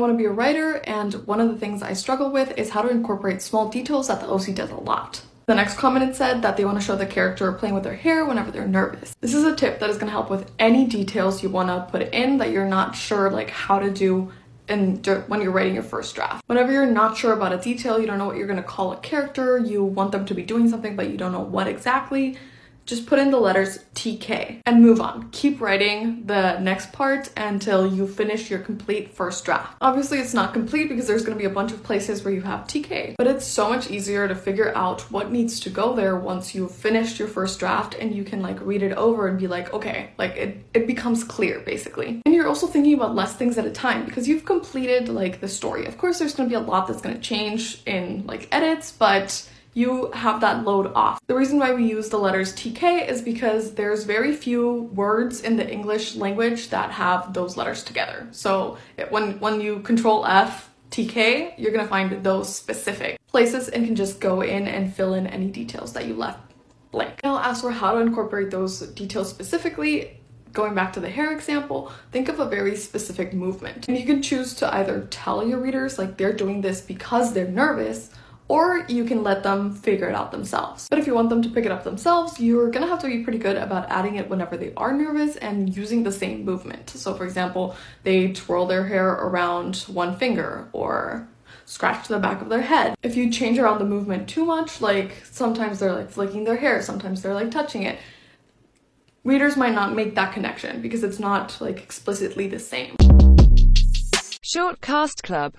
I want to be a writer, and one of the things I struggle with is how to incorporate small details that the OC does a lot. The next comment said that they want to show the character playing with their hair whenever they're nervous. This is a tip that is going to help with any details you want to put in that you're not sure like how to do and when you're writing your first draft. Whenever you're not sure about a detail, you don't know what you're going to call a character, you want them to be doing something but you don't know what exactly, just put in the letters TK and move on. Keep writing the next part until you finish your complete first draft. Obviously, it's not complete because there's going to be a bunch of places where you have TK, but it's so much easier to figure out what needs to go there once you've finished your first draft and you can like read it over and be like, okay, like it, it becomes clear basically. And you're also thinking about less things at a time because you've completed like the story. Of course, there's going to be a lot that's going to change in like edits, but you have that load off. The reason why we use the letters TK is because there's very few words in the English language that have those letters together. So it, when, when you control F TK, you're gonna find those specific places and can just go in and fill in any details that you left blank. Now as for how to incorporate those details specifically, going back to the hair example, think of a very specific movement. And you can choose to either tell your readers like they're doing this because they're nervous or you can let them figure it out themselves. But if you want them to pick it up themselves, you're gonna have to be pretty good about adding it whenever they are nervous and using the same movement. So for example, they twirl their hair around one finger or scratch the back of their head. If you change around the movement too much, like sometimes they're like flicking their hair, sometimes they're like touching it, readers might not make that connection because it's not like explicitly the same. Short Cast Club